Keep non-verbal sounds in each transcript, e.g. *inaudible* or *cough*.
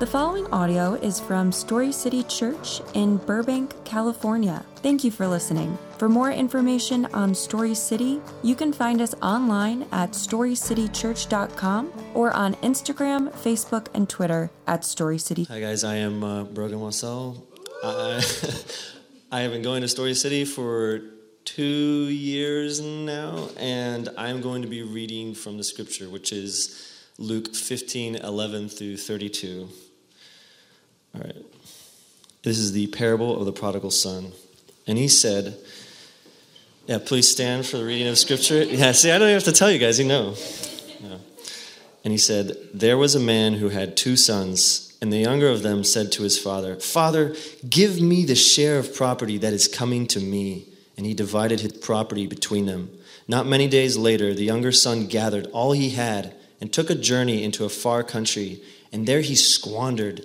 The following audio is from Story City Church in Burbank, California. Thank you for listening. For more information on Story City, you can find us online at storycitychurch.com or on Instagram, Facebook, and Twitter at Story City. Hi guys, I am uh, Brogan Marcel. I, *laughs* I have been going to Story City for two years now, and I'm going to be reading from the scripture, which is Luke 15, 11 through 32. All right. This is the parable of the prodigal son. And he said, Yeah, please stand for the reading of scripture. *laughs* Yeah, see, I don't even have to tell you guys, you know. Yeah. And he said, There was a man who had two sons, and the younger of them said to his father, Father, give me the share of property that is coming to me. And he divided his property between them. Not many days later, the younger son gathered all he had and took a journey into a far country, and there he squandered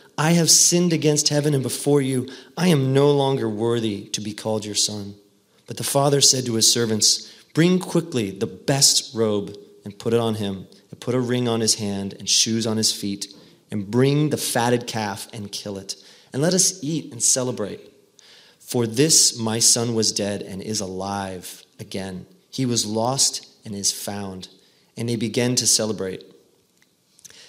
I have sinned against heaven and before you. I am no longer worthy to be called your son. But the father said to his servants, Bring quickly the best robe and put it on him, and put a ring on his hand and shoes on his feet, and bring the fatted calf and kill it. And let us eat and celebrate. For this my son was dead and is alive again. He was lost and is found. And they began to celebrate.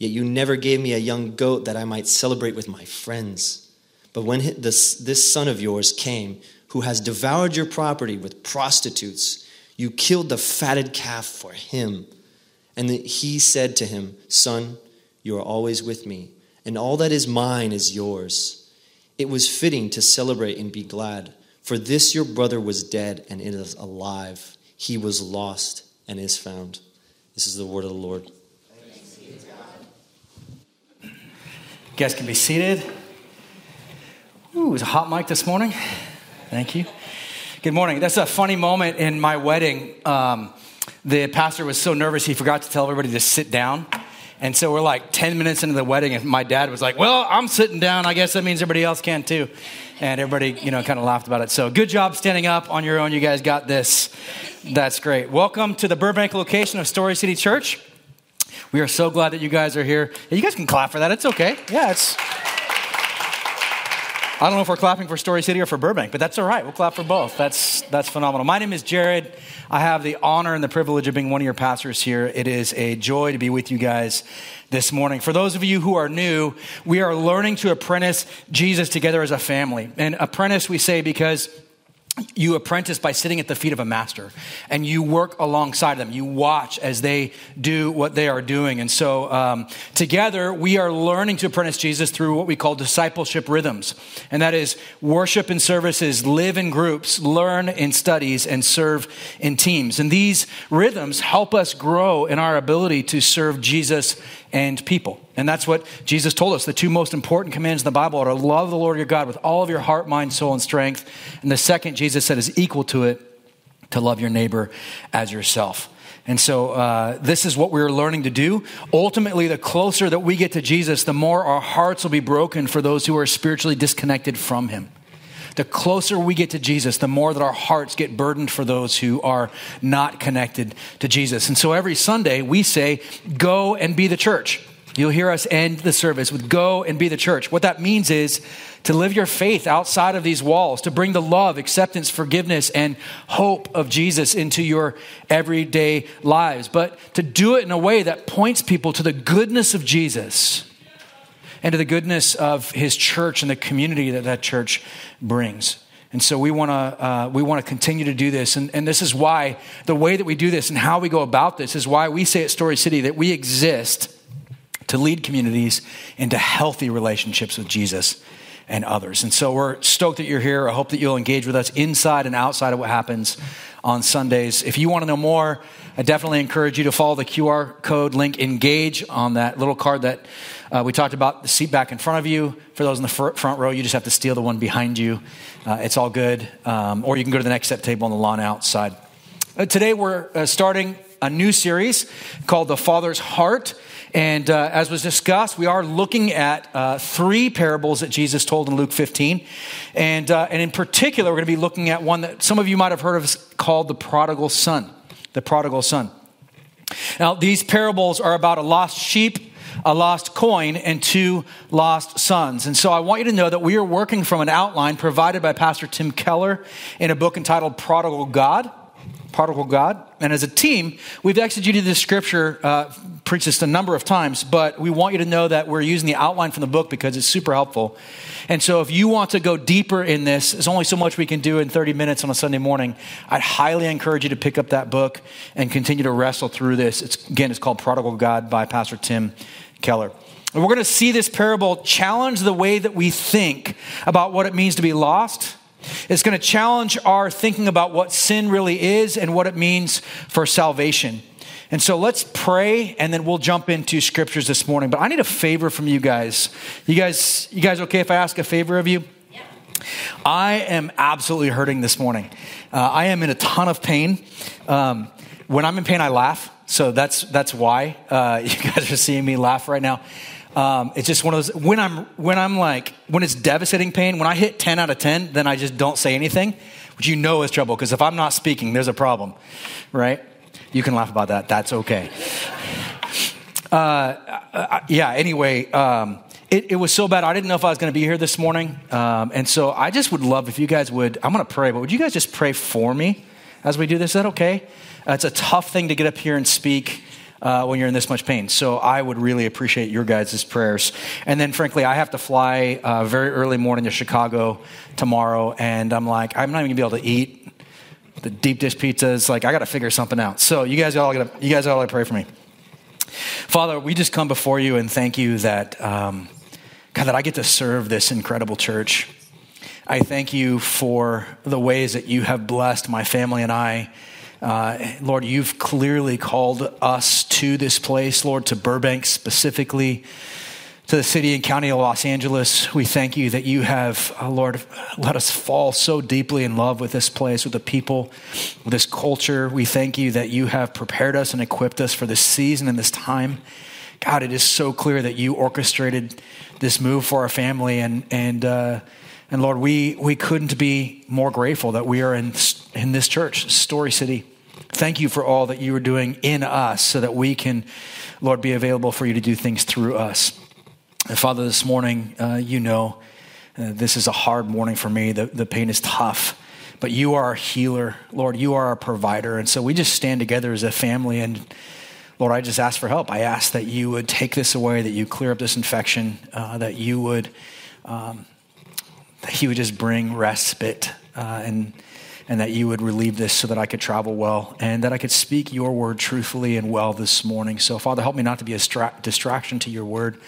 Yet you never gave me a young goat that I might celebrate with my friends. But when this, this son of yours came, who has devoured your property with prostitutes, you killed the fatted calf for him. And he said to him, Son, you are always with me, and all that is mine is yours. It was fitting to celebrate and be glad, for this your brother was dead and is alive. He was lost and is found. This is the word of the Lord. Guys can be seated. Ooh, it was a hot mic this morning. Thank you. Good morning. That's a funny moment in my wedding. Um, the pastor was so nervous he forgot to tell everybody to sit down. And so we're like 10 minutes into the wedding, and my dad was like, Well, I'm sitting down. I guess that means everybody else can too. And everybody, you know, kind of laughed about it. So good job standing up on your own. You guys got this. That's great. Welcome to the Burbank location of Story City Church. We are so glad that you guys are here. You guys can clap for that. It's okay. Yeah, it's. I don't know if we're clapping for Story City or for Burbank, but that's all right. We'll clap for both. That's, that's phenomenal. My name is Jared. I have the honor and the privilege of being one of your pastors here. It is a joy to be with you guys this morning. For those of you who are new, we are learning to apprentice Jesus together as a family. And apprentice, we say because you apprentice by sitting at the feet of a master and you work alongside them. You watch as they do what they are doing. And so, um, together, we are learning to apprentice Jesus through what we call discipleship rhythms. And that is worship and services, live in groups, learn in studies, and serve in teams. And these rhythms help us grow in our ability to serve Jesus and people. And that's what Jesus told us. The two most important commands in the Bible are to love the Lord your God with all of your heart, mind, soul, and strength. And the second, Jesus said, is equal to it to love your neighbor as yourself. And so, uh, this is what we're learning to do. Ultimately, the closer that we get to Jesus, the more our hearts will be broken for those who are spiritually disconnected from Him the closer we get to Jesus, the more that our hearts get burdened for those who are not connected to Jesus. And so every Sunday we say, Go and be the church. You'll hear us end the service with go and be the church. What that means is to live your faith outside of these walls, to bring the love, acceptance, forgiveness, and hope of Jesus into your everyday lives, but to do it in a way that points people to the goodness of Jesus and to the goodness of his church and the community that that church brings. And so we want to uh, we want to continue to do this, and, and this is why the way that we do this and how we go about this is why we say at Story City that we exist to lead communities into healthy relationships with Jesus and others. And so we're stoked that you're here. I hope that you'll engage with us inside and outside of what happens on Sundays. If you want to know more, I definitely encourage you to follow the QR code link engage on that little card that uh, we talked about the seat back in front of you. For those in the front row, you just have to steal the one behind you. Uh, it's all good. Um, or you can go to the next step table on the lawn outside. Uh, today, we're uh, starting a new series called The Father's Heart. And uh, as was discussed, we are looking at uh, three parables that Jesus told in Luke 15. And, uh, and in particular, we're going to be looking at one that some of you might have heard of called the prodigal son. The prodigal son. Now, these parables are about a lost sheep a lost coin, and two lost sons. And so I want you to know that we are working from an outline provided by Pastor Tim Keller in a book entitled Prodigal God. Prodigal God. And as a team, we've exegeted this scripture, uh, preached this a number of times, but we want you to know that we're using the outline from the book because it's super helpful. And so if you want to go deeper in this, there's only so much we can do in 30 minutes on a Sunday morning. I'd highly encourage you to pick up that book and continue to wrestle through this. It's, again, it's called Prodigal God by Pastor Tim Keller. And we're going to see this parable challenge the way that we think about what it means to be lost. It's going to challenge our thinking about what sin really is and what it means for salvation. And so let's pray and then we'll jump into scriptures this morning. But I need a favor from you guys. You guys, you guys okay if I ask a favor of you? Yeah. I am absolutely hurting this morning. Uh, I am in a ton of pain. Um, when I'm in pain, I laugh. So that's, that's why uh, *laughs* you guys are seeing me laugh right now. Um, it's just one of those, when I'm, when I'm like, when it's devastating pain, when I hit 10 out of 10, then I just don't say anything, which you know is trouble. Because if I'm not speaking, there's a problem, right? You can laugh about that. That's okay. Uh, uh, yeah, anyway, um, it, it, was so bad. I didn't know if I was going to be here this morning. Um, and so I just would love if you guys would, I'm going to pray, but would you guys just pray for me as we do this? Is that okay? Uh, it's a tough thing to get up here and speak. Uh, when you're in this much pain. So I would really appreciate your guys' prayers. And then, frankly, I have to fly uh, very early morning to Chicago tomorrow, and I'm like, I'm not even gonna be able to eat the deep dish pizzas. Like, I got to figure something out. So you guys all got to, you guys all got to pray for me. Father, we just come before you and thank you that um, God that I get to serve this incredible church. I thank you for the ways that you have blessed my family and I. Uh, Lord, you've clearly called us to this place, Lord, to Burbank specifically to the city and county of Los Angeles. We thank you that you have, uh, Lord, let us fall so deeply in love with this place, with the people, with this culture. We thank you that you have prepared us and equipped us for this season and this time. God, it is so clear that you orchestrated this move for our family, and and uh, and Lord, we we couldn't be more grateful that we are in in this church, Story City. Thank you for all that you are doing in us, so that we can, Lord, be available for you to do things through us. And Father, this morning, uh, you know, uh, this is a hard morning for me. The, the pain is tough, but you are our healer. Lord, you are our provider. And so we just stand together as a family. And Lord, I just ask for help. I ask that you would take this away, that you clear up this infection, uh, that you would, um, that you would just bring respite uh, and and that you would relieve this so that I could travel well and that I could speak your word truthfully and well this morning. So, Father, help me not to be a stra- distraction to your word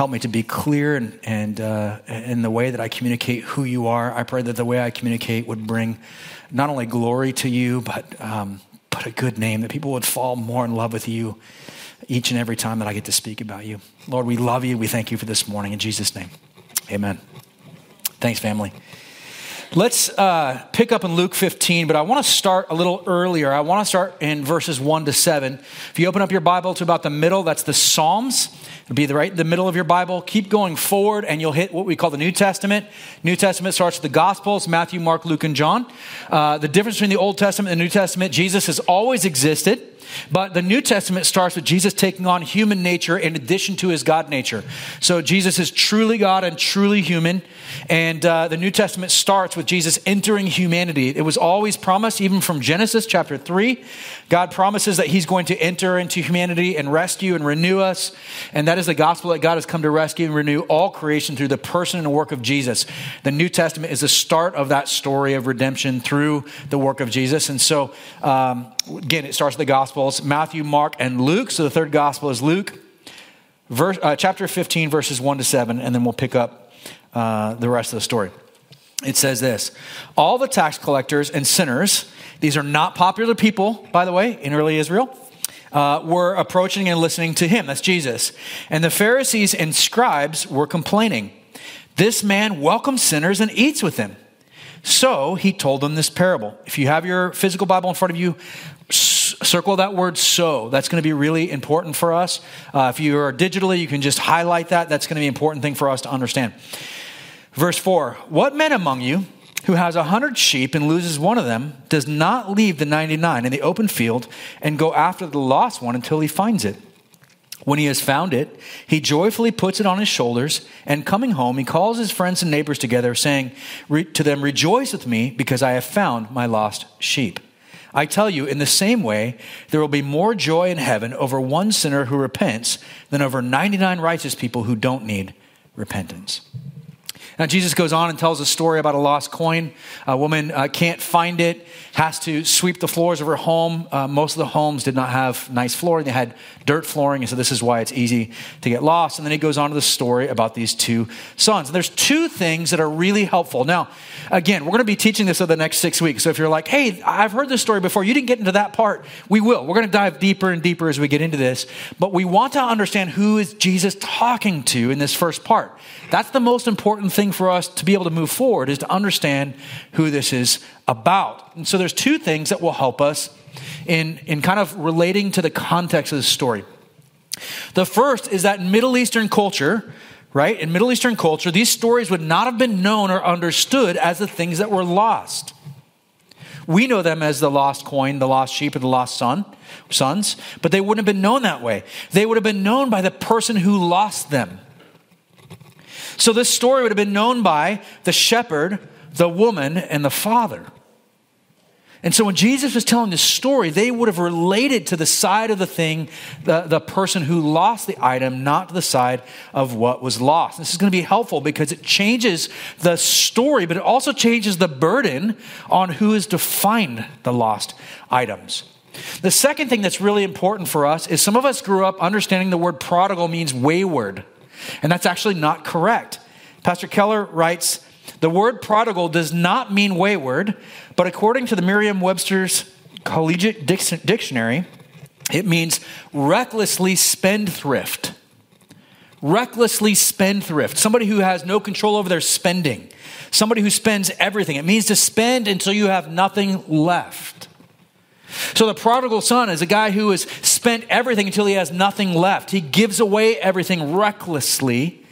help me to be clear and, and uh, in the way that I communicate who you are. I pray that the way I communicate would bring not only glory to you, but, um, but a good name, that people would fall more in love with you each and every time that I get to speak about you. Lord, we love you. We thank you for this morning. In Jesus' name, amen. Thanks, family. Let's uh, pick up in Luke 15, but I want to start a little earlier. I want to start in verses 1 to 7. If you open up your Bible to about the middle, that's the Psalms. It'll be the right the middle of your Bible. Keep going forward, and you'll hit what we call the New Testament. New Testament starts with the Gospels Matthew, Mark, Luke, and John. Uh, the difference between the Old Testament and the New Testament Jesus has always existed. But the New Testament starts with Jesus taking on human nature in addition to his God nature. So Jesus is truly God and truly human. And uh, the New Testament starts with Jesus entering humanity. It was always promised, even from Genesis chapter 3. God promises that he's going to enter into humanity and rescue and renew us. And that is the gospel that God has come to rescue and renew all creation through the person and work of Jesus. The New Testament is the start of that story of redemption through the work of Jesus. And so, um, again, it starts with the Gospels Matthew, Mark, and Luke. So the third Gospel is Luke, verse, uh, chapter 15, verses 1 to 7, and then we'll pick up uh, the rest of the story. It says this All the tax collectors and sinners, these are not popular people, by the way, in early Israel. Uh, were approaching and listening to him. That's Jesus. And the Pharisees and scribes were complaining. This man welcomes sinners and eats with them. So he told them this parable. If you have your physical Bible in front of you, circle that word so. That's going to be really important for us. Uh, if you are digitally, you can just highlight that. That's going to be an important thing for us to understand. Verse 4 What man among you who has a hundred sheep and loses one of them does not leave the 99 in the open field and go after the lost one until he finds it? When he has found it, he joyfully puts it on his shoulders, and coming home, he calls his friends and neighbors together, saying to them, Rejoice with me, because I have found my lost sheep. I tell you, in the same way, there will be more joy in heaven over one sinner who repents than over 99 righteous people who don't need repentance. Now, Jesus goes on and tells a story about a lost coin. A woman uh, can't find it, has to sweep the floors of her home. Uh, most of the homes did not have nice flooring, they had dirt flooring, and so this is why it's easy to get lost. And then he goes on to the story about these two sons. And there's two things that are really helpful. Now, again, we're going to be teaching this over the next six weeks. So if you're like, hey, I've heard this story before, you didn't get into that part, we will. We're going to dive deeper and deeper as we get into this. But we want to understand who is Jesus talking to in this first part. That's the most important thing for us to be able to move forward is to understand who this is about. And so there's two things that will help us in, in kind of relating to the context of the story. The first is that Middle Eastern culture, right? In Middle Eastern culture, these stories would not have been known or understood as the things that were lost. We know them as the lost coin, the lost sheep, or the lost son, sons, but they wouldn't have been known that way. They would have been known by the person who lost them. So this story would have been known by the shepherd, the woman, and the father. And so when Jesus was telling this story, they would have related to the side of the thing, the, the person who lost the item, not to the side of what was lost. This is going to be helpful because it changes the story, but it also changes the burden on who is to find the lost items. The second thing that's really important for us is some of us grew up understanding the word prodigal means wayward. And that's actually not correct. Pastor Keller writes The word prodigal does not mean wayward, but according to the Merriam Webster's Collegiate Dictionary, it means recklessly spendthrift. Recklessly spendthrift. Somebody who has no control over their spending. Somebody who spends everything. It means to spend until you have nothing left. So the prodigal son is a guy who has spent everything until he has nothing left. He gives away everything recklessly.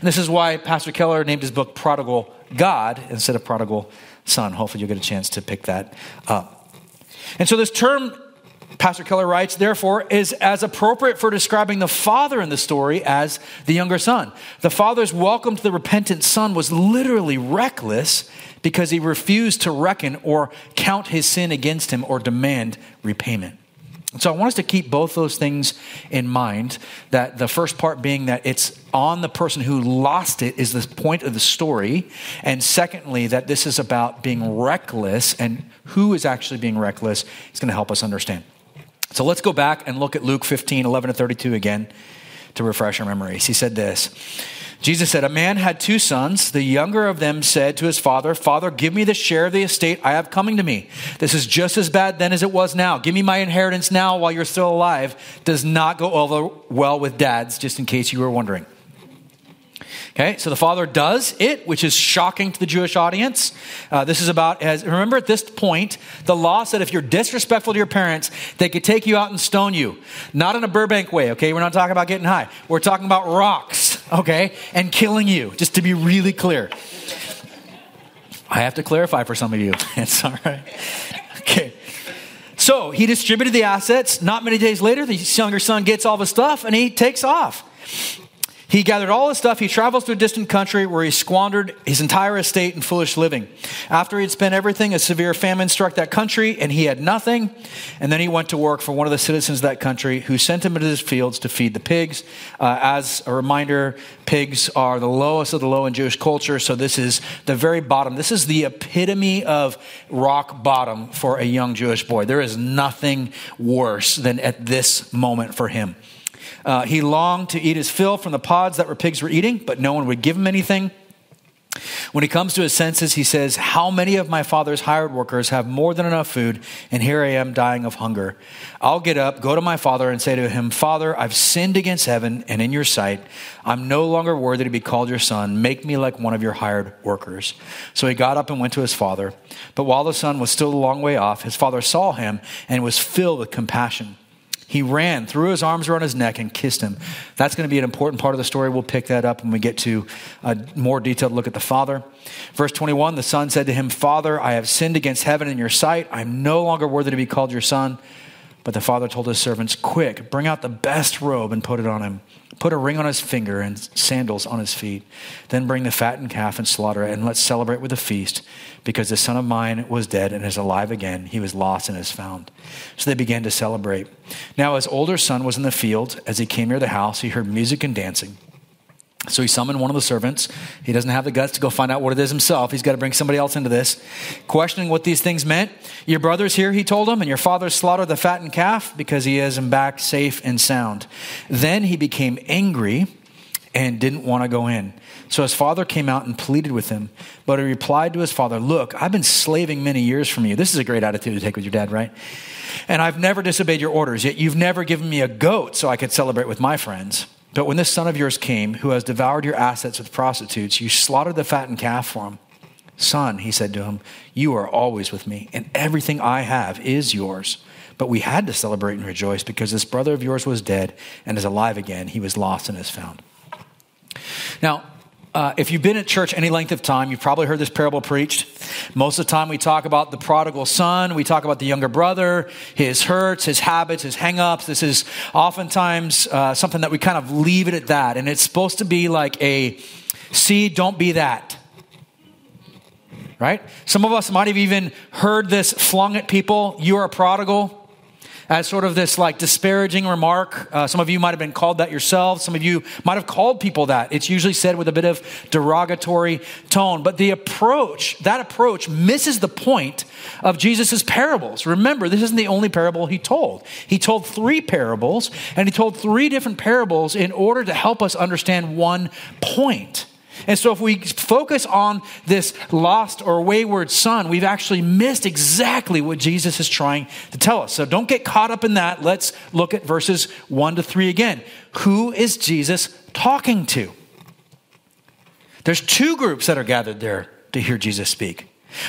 And this is why Pastor Keller named his book Prodigal God instead of Prodigal Son. Hopefully you'll get a chance to pick that up. And so this term, Pastor Keller writes, therefore, is as appropriate for describing the father in the story as the younger son. The father's welcome to the repentant son was literally reckless because he refused to reckon or count his sin against him or demand repayment. So I want us to keep both those things in mind. That the first part being that it's on the person who lost it is the point of the story. And secondly, that this is about being reckless and who is actually being reckless is going to help us understand. So let's go back and look at Luke 15, 11 to 32 again to refresh our memories. He said this. Jesus said, A man had two sons. The younger of them said to his father, Father, give me the share of the estate I have coming to me. This is just as bad then as it was now. Give me my inheritance now while you're still alive. Does not go over well with dads, just in case you were wondering. Okay, so the father does it, which is shocking to the Jewish audience. Uh, this is about, as remember at this point, the law said if you're disrespectful to your parents, they could take you out and stone you. Not in a Burbank way, okay? We're not talking about getting high. We're talking about rocks, okay? And killing you, just to be really clear. I have to clarify for some of you. *laughs* It's all right. Okay. So he distributed the assets. Not many days later, the younger son gets all the stuff and he takes off. He gathered all his stuff. He travels to a distant country where he squandered his entire estate in foolish living. After he had spent everything, a severe famine struck that country, and he had nothing. And then he went to work for one of the citizens of that country who sent him into his fields to feed the pigs. Uh, as a reminder, pigs are the lowest of the low in Jewish culture, so this is the very bottom. This is the epitome of rock bottom for a young Jewish boy. There is nothing worse than at this moment for him. Uh, he longed to eat his fill from the pods that were pigs were eating, but no one would give him anything. When he comes to his senses, he says, How many of my father's hired workers have more than enough food, and here I am dying of hunger? I'll get up, go to my father, and say to him, Father, I've sinned against heaven and in your sight. I'm no longer worthy to be called your son. Make me like one of your hired workers. So he got up and went to his father. But while the son was still a long way off, his father saw him and was filled with compassion. He ran, threw his arms around his neck, and kissed him. That's going to be an important part of the story. We'll pick that up when we get to a more detailed look at the father. Verse 21 The son said to him, Father, I have sinned against heaven in your sight. I'm no longer worthy to be called your son. But the father told his servants, Quick, bring out the best robe and put it on him. Put a ring on his finger and sandals on his feet. Then bring the fattened calf and slaughter it, and let's celebrate with a feast, because the son of mine was dead and is alive again. He was lost and is found. So they began to celebrate. Now his older son was in the field. As he came near the house, he heard music and dancing. So he summoned one of the servants. He doesn't have the guts to go find out what it is himself. He's got to bring somebody else into this. Questioning what these things meant. Your brother's here, he told him, and your father slaughtered the fattened calf because he has him back safe and sound. Then he became angry and didn't want to go in. So his father came out and pleaded with him. But he replied to his father, Look, I've been slaving many years from you. This is a great attitude to take with your dad, right? And I've never disobeyed your orders, yet you've never given me a goat so I could celebrate with my friends. But when this son of yours came, who has devoured your assets with prostitutes, you slaughtered the fattened calf for him. Son, he said to him, you are always with me, and everything I have is yours. But we had to celebrate and rejoice because this brother of yours was dead and is alive again. He was lost and is found. Now, uh, if you've been at church any length of time, you've probably heard this parable preached. Most of the time, we talk about the prodigal son, we talk about the younger brother, his hurts, his habits, his hangups. This is oftentimes uh, something that we kind of leave it at that. And it's supposed to be like a see, don't be that. Right? Some of us might have even heard this flung at people. You are a prodigal as sort of this like disparaging remark. Uh, some of you might have been called that yourselves. Some of you might have called people that. It's usually said with a bit of derogatory tone. But the approach, that approach misses the point of Jesus' parables. Remember, this isn't the only parable he told. He told three parables, and he told three different parables in order to help us understand one point. And so, if we focus on this lost or wayward son, we've actually missed exactly what Jesus is trying to tell us. So, don't get caught up in that. Let's look at verses 1 to 3 again. Who is Jesus talking to? There's two groups that are gathered there to hear Jesus speak.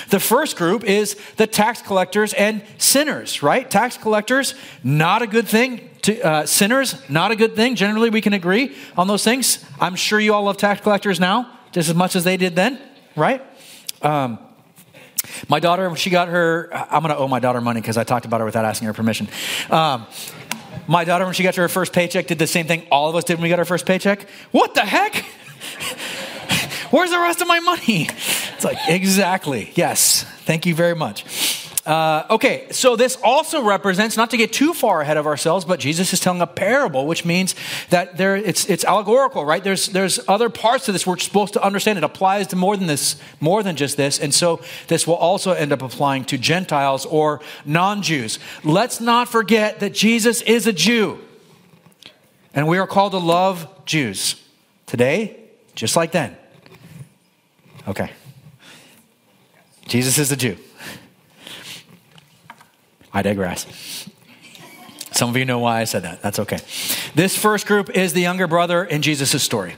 The first group is the tax collectors and sinners, right? Tax collectors, not a good thing. To, uh, sinners, not a good thing. Generally, we can agree on those things. I'm sure you all love tax collectors now, just as much as they did then, right? Um, my daughter, she got her, I'm going to owe my daughter money because I talked about her without asking her permission. Um, my daughter, when she got her first paycheck, did the same thing all of us did when we got our first paycheck. What the heck? *laughs* Where's the rest of my money? It's like, exactly. Yes. Thank you very much. Uh, okay, so this also represents, not to get too far ahead of ourselves, but Jesus is telling a parable, which means that there, it's, it's allegorical, right? There's, there's other parts to this we're supposed to understand. It applies to more than this, more than just this. And so this will also end up applying to Gentiles or non Jews. Let's not forget that Jesus is a Jew. And we are called to love Jews today, just like then. Okay. Jesus is a Jew. I digress. Some of you know why I said that. That's okay. This first group is the younger brother in Jesus' story.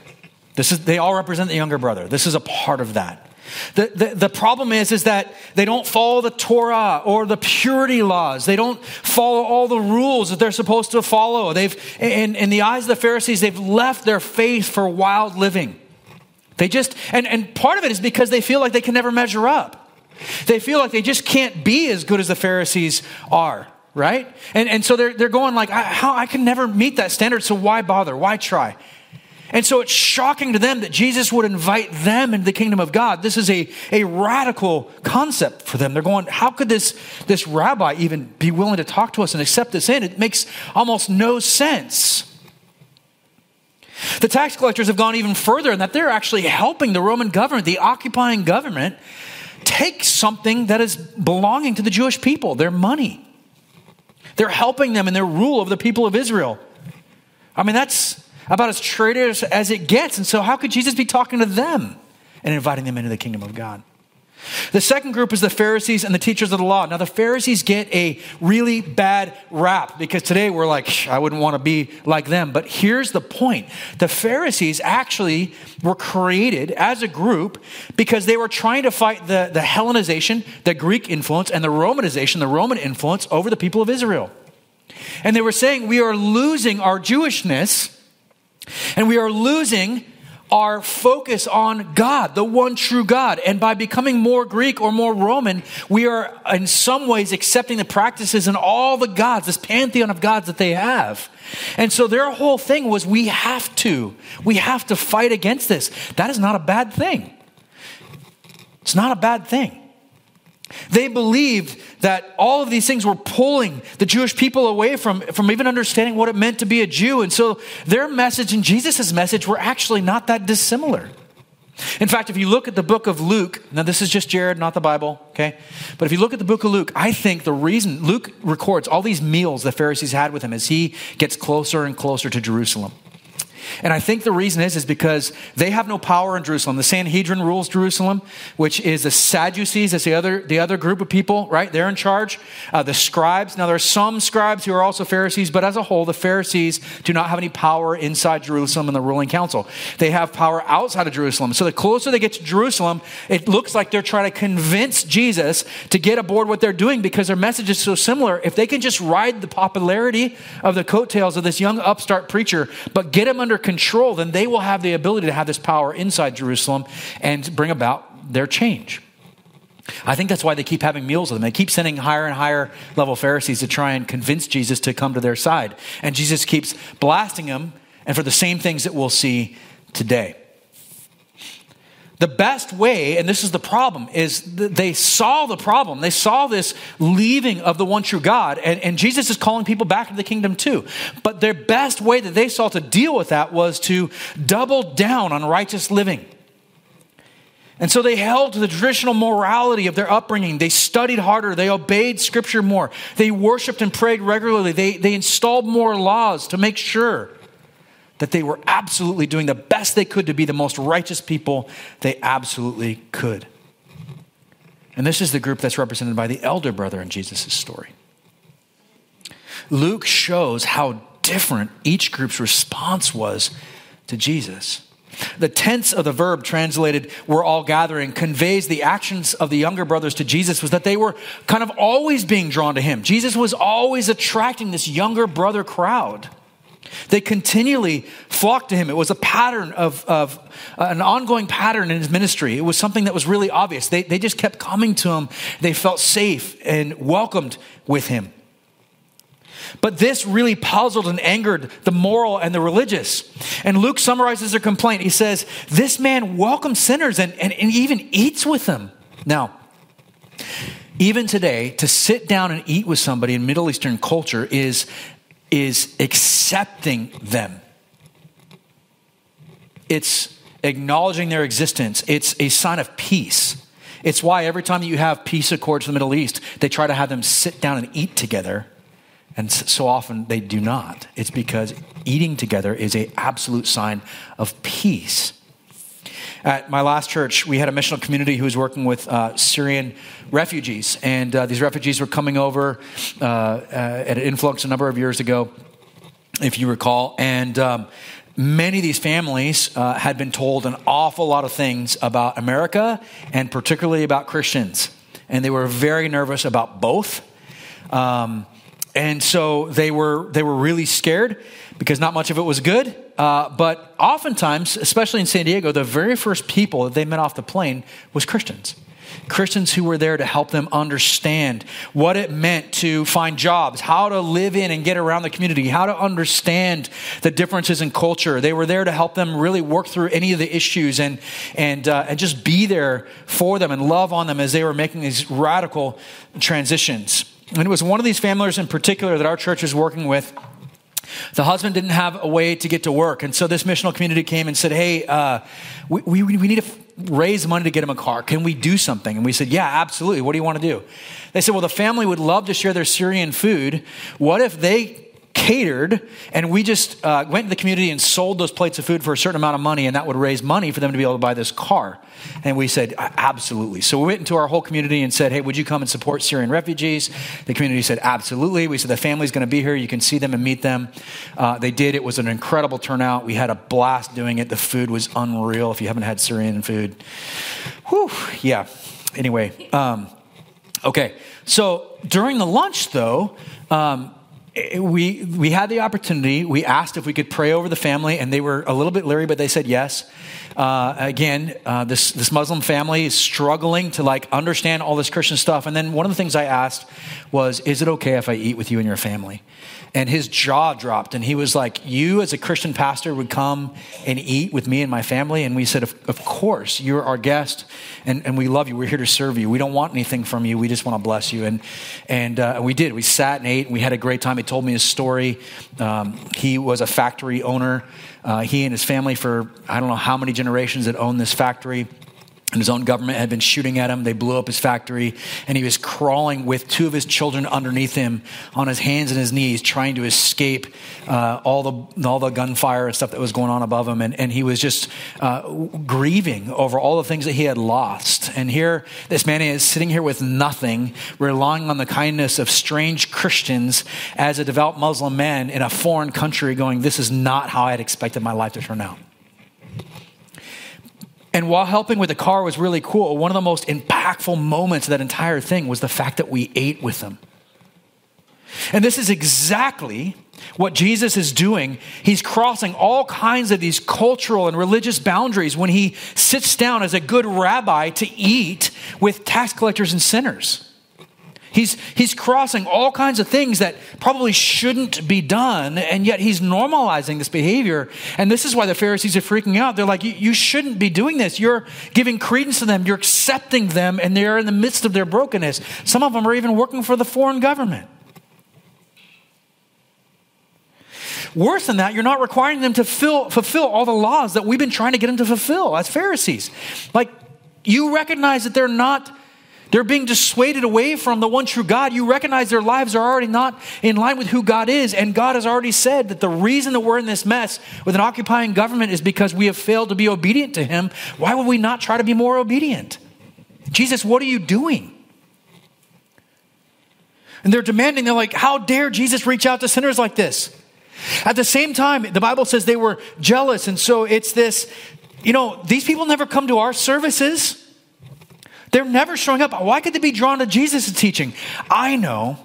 This is, they all represent the younger brother. This is a part of that. The, the, the, problem is, is that they don't follow the Torah or the purity laws. They don't follow all the rules that they're supposed to follow. They've, in, in the eyes of the Pharisees, they've left their faith for wild living. They just, and, and part of it is because they feel like they can never measure up. They feel like they just can't be as good as the Pharisees are, right? And, and so they're, they're going like, I, how, I can never meet that standard, so why bother? Why try? And so it's shocking to them that Jesus would invite them into the kingdom of God. This is a, a radical concept for them. They're going, how could this, this rabbi even be willing to talk to us and accept this in? It makes almost no sense. The tax collectors have gone even further in that they're actually helping the Roman government, the occupying government, take something that is belonging to the Jewish people, their money. They're helping them in their rule of the people of Israel. I mean, that's about as traitorous as it gets. And so, how could Jesus be talking to them and inviting them into the kingdom of God? The second group is the Pharisees and the teachers of the law. Now, the Pharisees get a really bad rap because today we're like, I wouldn't want to be like them. But here's the point the Pharisees actually were created as a group because they were trying to fight the, the Hellenization, the Greek influence, and the Romanization, the Roman influence over the people of Israel. And they were saying, we are losing our Jewishness and we are losing our focus on God, the one true God. And by becoming more Greek or more Roman, we are in some ways accepting the practices and all the gods, this pantheon of gods that they have. And so their whole thing was we have to, we have to fight against this. That is not a bad thing. It's not a bad thing. They believed that all of these things were pulling the Jewish people away from, from even understanding what it meant to be a Jew. And so their message and Jesus' message were actually not that dissimilar. In fact, if you look at the book of Luke, now this is just Jared, not the Bible, okay? But if you look at the book of Luke, I think the reason Luke records all these meals the Pharisees had with him as he gets closer and closer to Jerusalem. And I think the reason is, is because they have no power in Jerusalem. The Sanhedrin rules Jerusalem, which is the Sadducees, that's the other, the other group of people, right? They're in charge. Uh, the scribes, now there are some scribes who are also Pharisees, but as a whole, the Pharisees do not have any power inside Jerusalem in the ruling council. They have power outside of Jerusalem. So the closer they get to Jerusalem, it looks like they're trying to convince Jesus to get aboard what they're doing because their message is so similar. If they can just ride the popularity of the coattails of this young upstart preacher, but get him under control, then they will have the ability to have this power inside Jerusalem and bring about their change. I think that's why they keep having meals with them. They keep sending higher and higher level Pharisees to try and convince Jesus to come to their side. And Jesus keeps blasting them, and for the same things that we'll see today. The best way, and this is the problem, is they saw the problem. They saw this leaving of the one true God, and, and Jesus is calling people back to the kingdom too. But their best way that they saw to deal with that was to double down on righteous living. And so they held to the traditional morality of their upbringing. They studied harder. They obeyed scripture more. They worshiped and prayed regularly. They, they installed more laws to make sure that they were absolutely doing the best they could to be the most righteous people they absolutely could. And this is the group that's represented by the elder brother in Jesus' story. Luke shows how different each group's response was to Jesus. The tense of the verb translated, we're all gathering, conveys the actions of the younger brothers to Jesus was that they were kind of always being drawn to him. Jesus was always attracting this younger brother crowd. They continually flocked to him. It was a pattern of, of uh, an ongoing pattern in his ministry. It was something that was really obvious. They, they just kept coming to him. They felt safe and welcomed with him. But this really puzzled and angered the moral and the religious. And Luke summarizes their complaint. He says, This man welcomes sinners and, and, and even eats with them. Now, even today, to sit down and eat with somebody in Middle Eastern culture is is accepting them. It's acknowledging their existence. It's a sign of peace. It's why every time you have peace accords in the Middle East, they try to have them sit down and eat together. And so often they do not. It's because eating together is an absolute sign of peace. At my last church, we had a missional community who was working with uh, Syrian refugees. And uh, these refugees were coming over uh, uh, at an influx a number of years ago, if you recall. And um, many of these families uh, had been told an awful lot of things about America and particularly about Christians. And they were very nervous about both. Um, and so they were, they were really scared because not much of it was good. Uh, but oftentimes, especially in San Diego, the very first people that they met off the plane was Christians. Christians who were there to help them understand what it meant to find jobs, how to live in and get around the community, how to understand the differences in culture. They were there to help them really work through any of the issues and, and, uh, and just be there for them and love on them as they were making these radical transitions. And it was one of these families in particular that our church is working with the husband didn't have a way to get to work. And so this missional community came and said, Hey, uh, we, we, we, need to f- raise money to get him a car. Can we do something? And we said, Yeah, absolutely. What do you want to do? They said, Well, the family would love to share their Syrian food. What if they catered and we just uh, went to the community and sold those plates of food for a certain amount of money and that would raise money for them to be able to buy this car. And we said absolutely. So we went into our whole community and said hey would you come and support syrian refugees? The community said absolutely. We said the family's going to be here. You can see them and meet them. Uh, they did. It was an incredible turnout. We had a blast doing it. The food was unreal if you haven't had syrian food. Whew, yeah. Anyway um, okay. So during the lunch though um, we, we had the opportunity. We asked if we could pray over the family, and they were a little bit leery, but they said yes. Uh, again, uh, this, this Muslim family is struggling to like understand all this Christian stuff. And then one of the things I asked was, "Is it okay if I eat with you and your family?" and his jaw dropped and he was like you as a christian pastor would come and eat with me and my family? And we said of, of course you're our guest and, and we love you. We're here to serve you. We don't want anything from you. We just want to bless you. And, and uh, we did. We sat and ate and we had a great time. He told me his story. Um, he was a factory owner uh, he and his family for i don't know how many generations had owned this factory and his own government had been shooting at him. They blew up his factory, and he was crawling with two of his children underneath him on his hands and his knees, trying to escape uh, all, the, all the gunfire and stuff that was going on above him. And, and he was just uh, grieving over all the things that he had lost. And here, this man is sitting here with nothing, relying on the kindness of strange Christians as a devout Muslim man in a foreign country, going, This is not how I had expected my life to turn out. And while helping with the car was really cool, one of the most impactful moments of that entire thing was the fact that we ate with them. And this is exactly what Jesus is doing. He's crossing all kinds of these cultural and religious boundaries when he sits down as a good rabbi to eat with tax collectors and sinners. He's, he's crossing all kinds of things that probably shouldn't be done, and yet he's normalizing this behavior. And this is why the Pharisees are freaking out. They're like, You shouldn't be doing this. You're giving credence to them, you're accepting them, and they're in the midst of their brokenness. Some of them are even working for the foreign government. Worse than that, you're not requiring them to fill, fulfill all the laws that we've been trying to get them to fulfill as Pharisees. Like, you recognize that they're not they're being dissuaded away from the one true God. You recognize their lives are already not in line with who God is. And God has already said that the reason that we're in this mess with an occupying government is because we have failed to be obedient to Him. Why would we not try to be more obedient? Jesus, what are you doing? And they're demanding, they're like, how dare Jesus reach out to sinners like this? At the same time, the Bible says they were jealous. And so it's this, you know, these people never come to our services. They're never showing up. Why could they be drawn to Jesus' teaching? I know.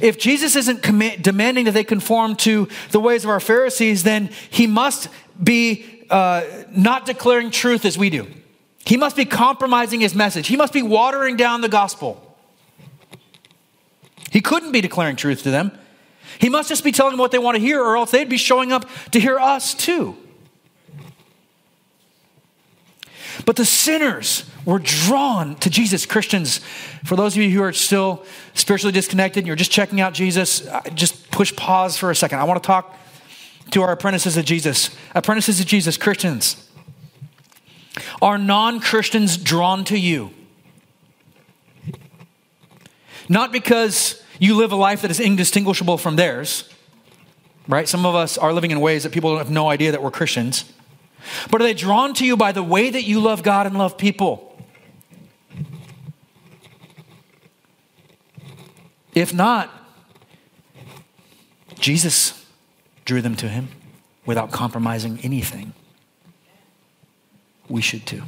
If Jesus isn't demanding that they conform to the ways of our Pharisees, then he must be uh, not declaring truth as we do. He must be compromising his message. He must be watering down the gospel. He couldn't be declaring truth to them. He must just be telling them what they want to hear, or else they'd be showing up to hear us too. But the sinners were drawn to Jesus. Christians, for those of you who are still spiritually disconnected and you're just checking out Jesus, uh, just push pause for a second. I want to talk to our apprentices of Jesus. Apprentices of Jesus, Christians. Are non Christians drawn to you? Not because you live a life that is indistinguishable from theirs, right? Some of us are living in ways that people have no idea that we're Christians. But are they drawn to you by the way that you love God and love people? If not, Jesus drew them to him. without compromising anything. We should too.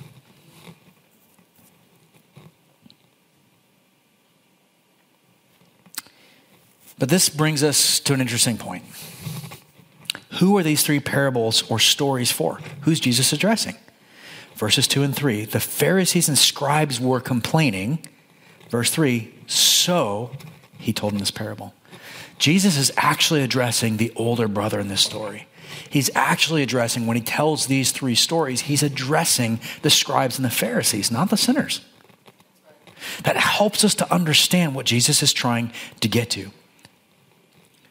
But this brings us to an interesting point. Who are these three parables or stories for? Who's Jesus addressing? Verses 2 and 3 the Pharisees and scribes were complaining. Verse 3 so he told them this parable. Jesus is actually addressing the older brother in this story. He's actually addressing, when he tells these three stories, he's addressing the scribes and the Pharisees, not the sinners. That helps us to understand what Jesus is trying to get to.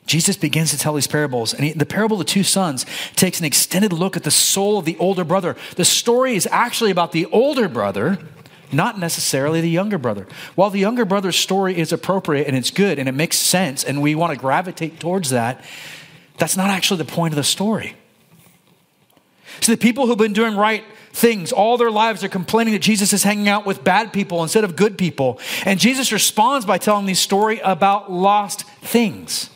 Jesus begins to tell these parables, and he, the parable of the two sons takes an extended look at the soul of the older brother. The story is actually about the older brother, not necessarily the younger brother. While the younger brother's story is appropriate and it's good and it makes sense, and we want to gravitate towards that, that's not actually the point of the story. See, the people who've been doing right things all their lives are complaining that Jesus is hanging out with bad people instead of good people. And Jesus responds by telling this story about lost things.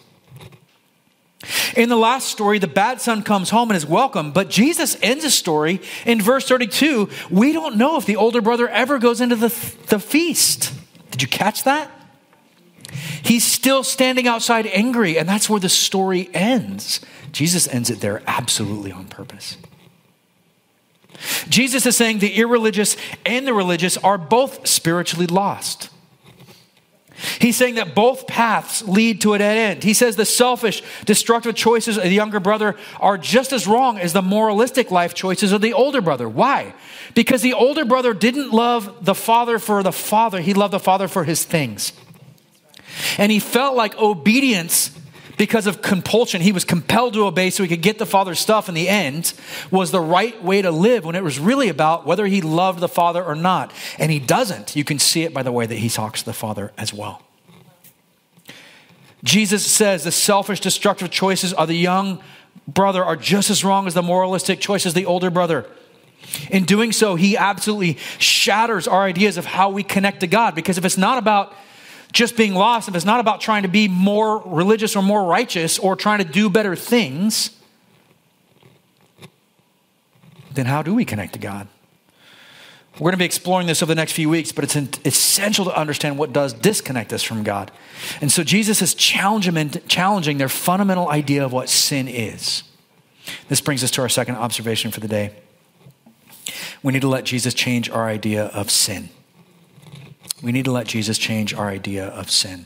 In the last story, the bad son comes home and is welcome, but Jesus ends the story in verse 32. We don't know if the older brother ever goes into the, the feast. Did you catch that? He's still standing outside angry, and that's where the story ends. Jesus ends it there absolutely on purpose. Jesus is saying the irreligious and the religious are both spiritually lost. He's saying that both paths lead to a dead end. He says the selfish, destructive choices of the younger brother are just as wrong as the moralistic life choices of the older brother. Why? Because the older brother didn't love the father for the father, he loved the father for his things. And he felt like obedience because of compulsion. He was compelled to obey so he could get the father's stuff in the end was the right way to live when it was really about whether he loved the father or not. And he doesn't. You can see it by the way that he talks to the father as well. Jesus says the selfish, destructive choices of the young brother are just as wrong as the moralistic choices of the older brother. In doing so, he absolutely shatters our ideas of how we connect to God. Because if it's not about just being lost, if it's not about trying to be more religious or more righteous or trying to do better things, then how do we connect to God? We're going to be exploring this over the next few weeks, but it's essential to understand what does disconnect us from God. And so Jesus is challenging their fundamental idea of what sin is. This brings us to our second observation for the day. We need to let Jesus change our idea of sin. We need to let Jesus change our idea of sin.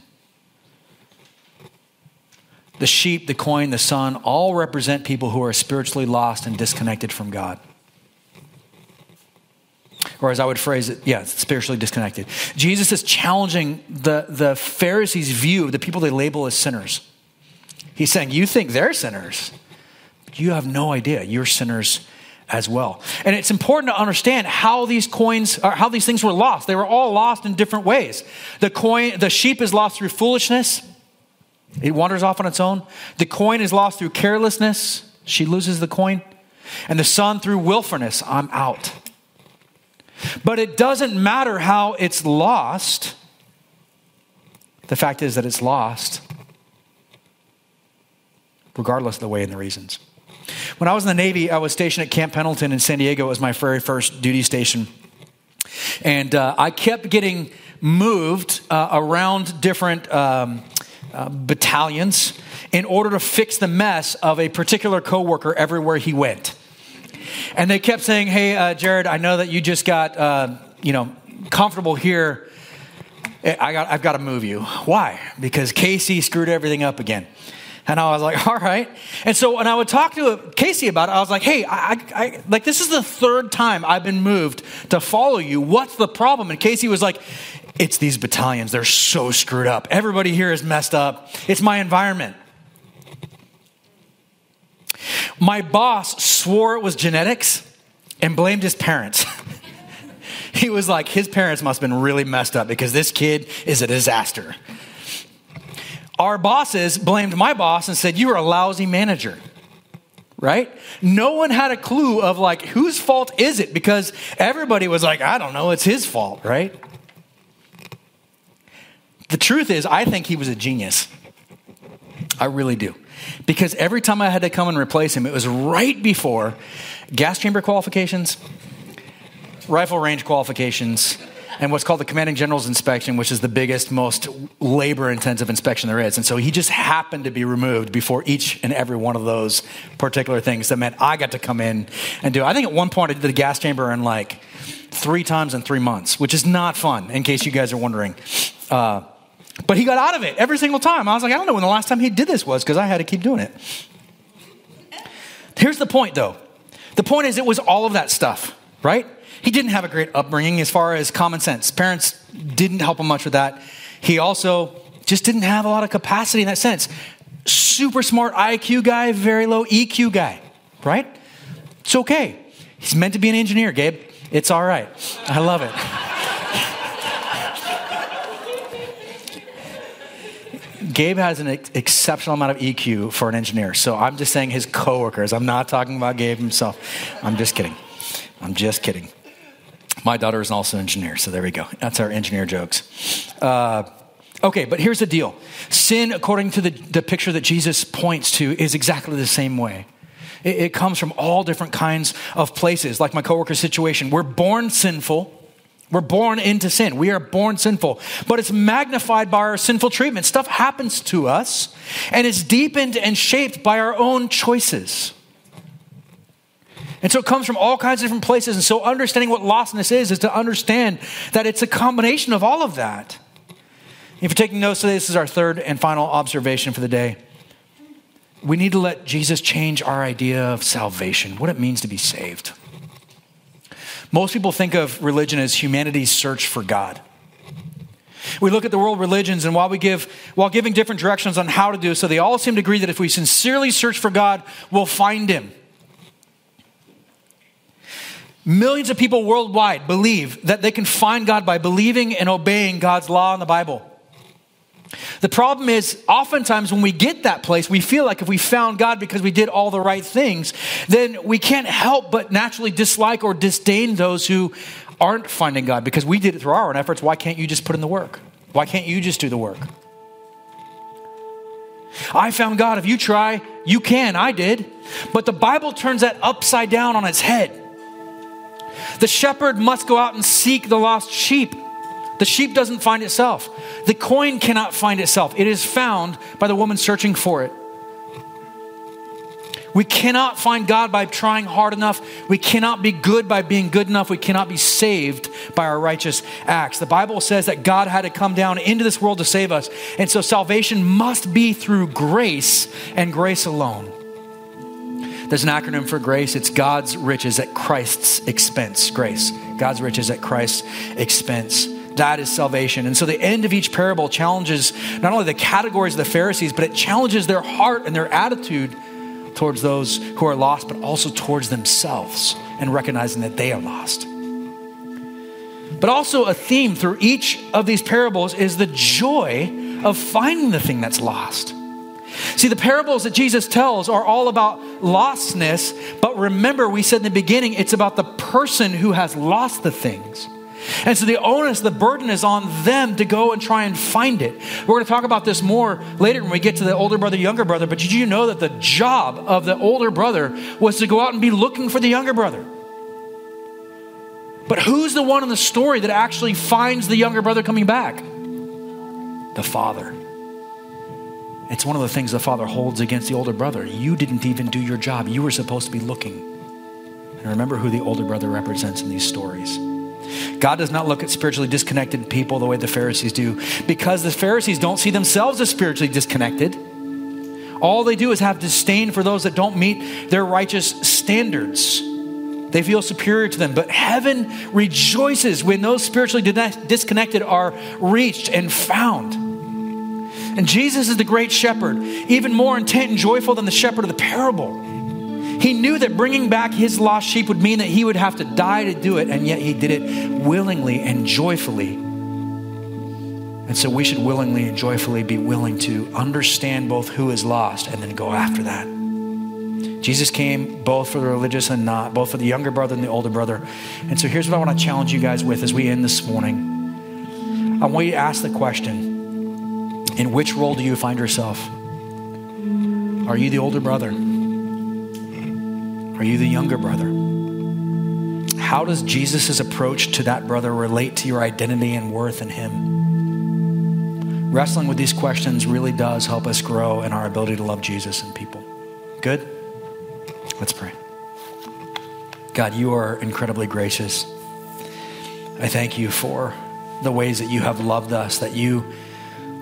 The sheep, the coin, the son all represent people who are spiritually lost and disconnected from God. Or as I would phrase it, yeah, spiritually disconnected. Jesus is challenging the, the Pharisees' view of the people they label as sinners. He's saying, You think they're sinners, but you have no idea. You're sinners as well. And it's important to understand how these coins or how these things were lost. They were all lost in different ways. The coin, the sheep is lost through foolishness. It wanders off on its own. The coin is lost through carelessness. She loses the coin. And the son through willfulness. I'm out. But it doesn't matter how it's lost. The fact is that it's lost, regardless of the way and the reasons. When I was in the Navy, I was stationed at Camp Pendleton in San Diego. It was my very first duty station. And uh, I kept getting moved uh, around different um, uh, battalions in order to fix the mess of a particular coworker everywhere he went. And they kept saying, "Hey, uh, Jared, I know that you just got uh, you know comfortable here. I got, I've got to move you. Why? Because Casey screwed everything up again." And I was like, *laughs* all right. And so when I would talk to Casey about it, I was like, hey, I, I, like this is the third time I've been moved to follow you. What's the problem? And Casey was like, it's these battalions. They're so screwed up. Everybody here is messed up. It's my environment. My boss swore it was genetics and blamed his parents. *laughs* he was like, his parents must have been really messed up because this kid is a disaster our bosses blamed my boss and said, You are a lousy manager. Right? No one had a clue of like, whose fault is it? Because everybody was like, I don't know, it's his fault, right? The truth is, I think he was a genius. I really do. Because every time I had to come and replace him, it was right before gas chamber qualifications, rifle range qualifications, and what's called the commanding general's inspection, which is the biggest, most labor intensive inspection there is. And so he just happened to be removed before each and every one of those particular things that meant I got to come in and do. I think at one point I did the gas chamber in like three times in three months, which is not fun, in case you guys are wondering. Uh, but he got out of it every single time. I was like, I don't know when the last time he did this was because I had to keep doing it. Here's the point, though. The point is, it was all of that stuff, right? He didn't have a great upbringing as far as common sense. Parents didn't help him much with that. He also just didn't have a lot of capacity in that sense. Super smart IQ guy, very low EQ guy, right? It's okay. He's meant to be an engineer, Gabe. It's all right. I love it. Gabe has an ex- exceptional amount of EQ for an engineer. So I'm just saying his coworkers. I'm not talking about Gabe himself. I'm just kidding. I'm just kidding. My daughter is also an engineer, so there we go. That's our engineer jokes. Uh, okay, but here's the deal sin, according to the, the picture that Jesus points to, is exactly the same way. It, it comes from all different kinds of places, like my coworker's situation. We're born sinful. We're born into sin. We are born sinful, but it's magnified by our sinful treatment. Stuff happens to us, and it's deepened and shaped by our own choices. And so it comes from all kinds of different places. And so understanding what lostness is, is to understand that it's a combination of all of that. If you're taking notes today, this is our third and final observation for the day. We need to let Jesus change our idea of salvation, what it means to be saved. Most people think of religion as humanity's search for God. We look at the world religions, and while we give, while giving different directions on how to do so, they all seem to agree that if we sincerely search for God, we'll find Him. Millions of people worldwide believe that they can find God by believing and obeying God's law in the Bible. The problem is, oftentimes when we get that place, we feel like if we found God because we did all the right things, then we can't help but naturally dislike or disdain those who aren't finding God because we did it through our own efforts. Why can't you just put in the work? Why can't you just do the work? I found God. If you try, you can. I did. But the Bible turns that upside down on its head. The shepherd must go out and seek the lost sheep. The sheep doesn't find itself. The coin cannot find itself. It is found by the woman searching for it. We cannot find God by trying hard enough. We cannot be good by being good enough. We cannot be saved by our righteous acts. The Bible says that God had to come down into this world to save us. And so salvation must be through grace and grace alone. There's an acronym for grace. It's God's riches at Christ's expense. Grace. God's riches at Christ's expense. That is salvation. And so the end of each parable challenges not only the categories of the Pharisees, but it challenges their heart and their attitude towards those who are lost, but also towards themselves and recognizing that they are lost. But also, a theme through each of these parables is the joy of finding the thing that's lost. See, the parables that Jesus tells are all about lostness, but remember, we said in the beginning, it's about the person who has lost the things. And so the onus, the burden is on them to go and try and find it. We're going to talk about this more later when we get to the older brother, younger brother. But did you know that the job of the older brother was to go out and be looking for the younger brother? But who's the one in the story that actually finds the younger brother coming back? The father. It's one of the things the father holds against the older brother. You didn't even do your job. You were supposed to be looking. And remember who the older brother represents in these stories. God does not look at spiritually disconnected people the way the Pharisees do because the Pharisees don't see themselves as spiritually disconnected. All they do is have disdain for those that don't meet their righteous standards. They feel superior to them. But heaven rejoices when those spiritually disconnected are reached and found. And Jesus is the great shepherd, even more intent and joyful than the shepherd of the parable. He knew that bringing back his lost sheep would mean that he would have to die to do it, and yet he did it willingly and joyfully. And so we should willingly and joyfully be willing to understand both who is lost and then go after that. Jesus came both for the religious and not, both for the younger brother and the older brother. And so here's what I want to challenge you guys with as we end this morning. I want you to ask the question in which role do you find yourself? Are you the older brother? Are you the younger brother? How does Jesus' approach to that brother relate to your identity and worth in him? Wrestling with these questions really does help us grow in our ability to love Jesus and people. Good? Let's pray. God, you are incredibly gracious. I thank you for the ways that you have loved us, that you,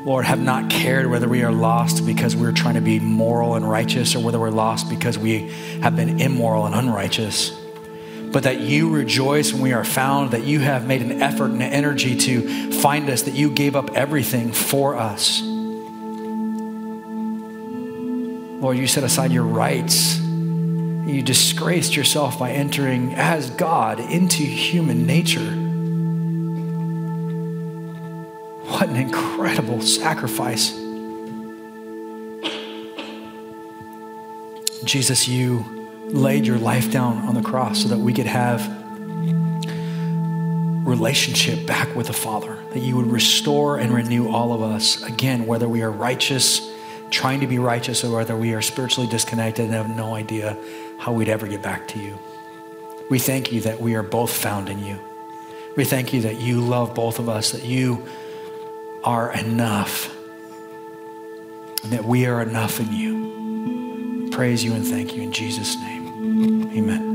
Lord, have not cared whether we are lost because we're trying to be moral and righteous or whether we're lost because we have been immoral and unrighteous. But that you rejoice when we are found, that you have made an effort and an energy to find us, that you gave up everything for us. Lord, you set aside your rights. You disgraced yourself by entering as God into human nature. An incredible sacrifice. Jesus, you laid your life down on the cross so that we could have relationship back with the Father, that you would restore and renew all of us again, whether we are righteous, trying to be righteous, or whether we are spiritually disconnected and have no idea how we'd ever get back to you. We thank you that we are both found in you. We thank you that you love both of us, that you are enough, and that we are enough in you. Praise you and thank you in Jesus' name. Amen.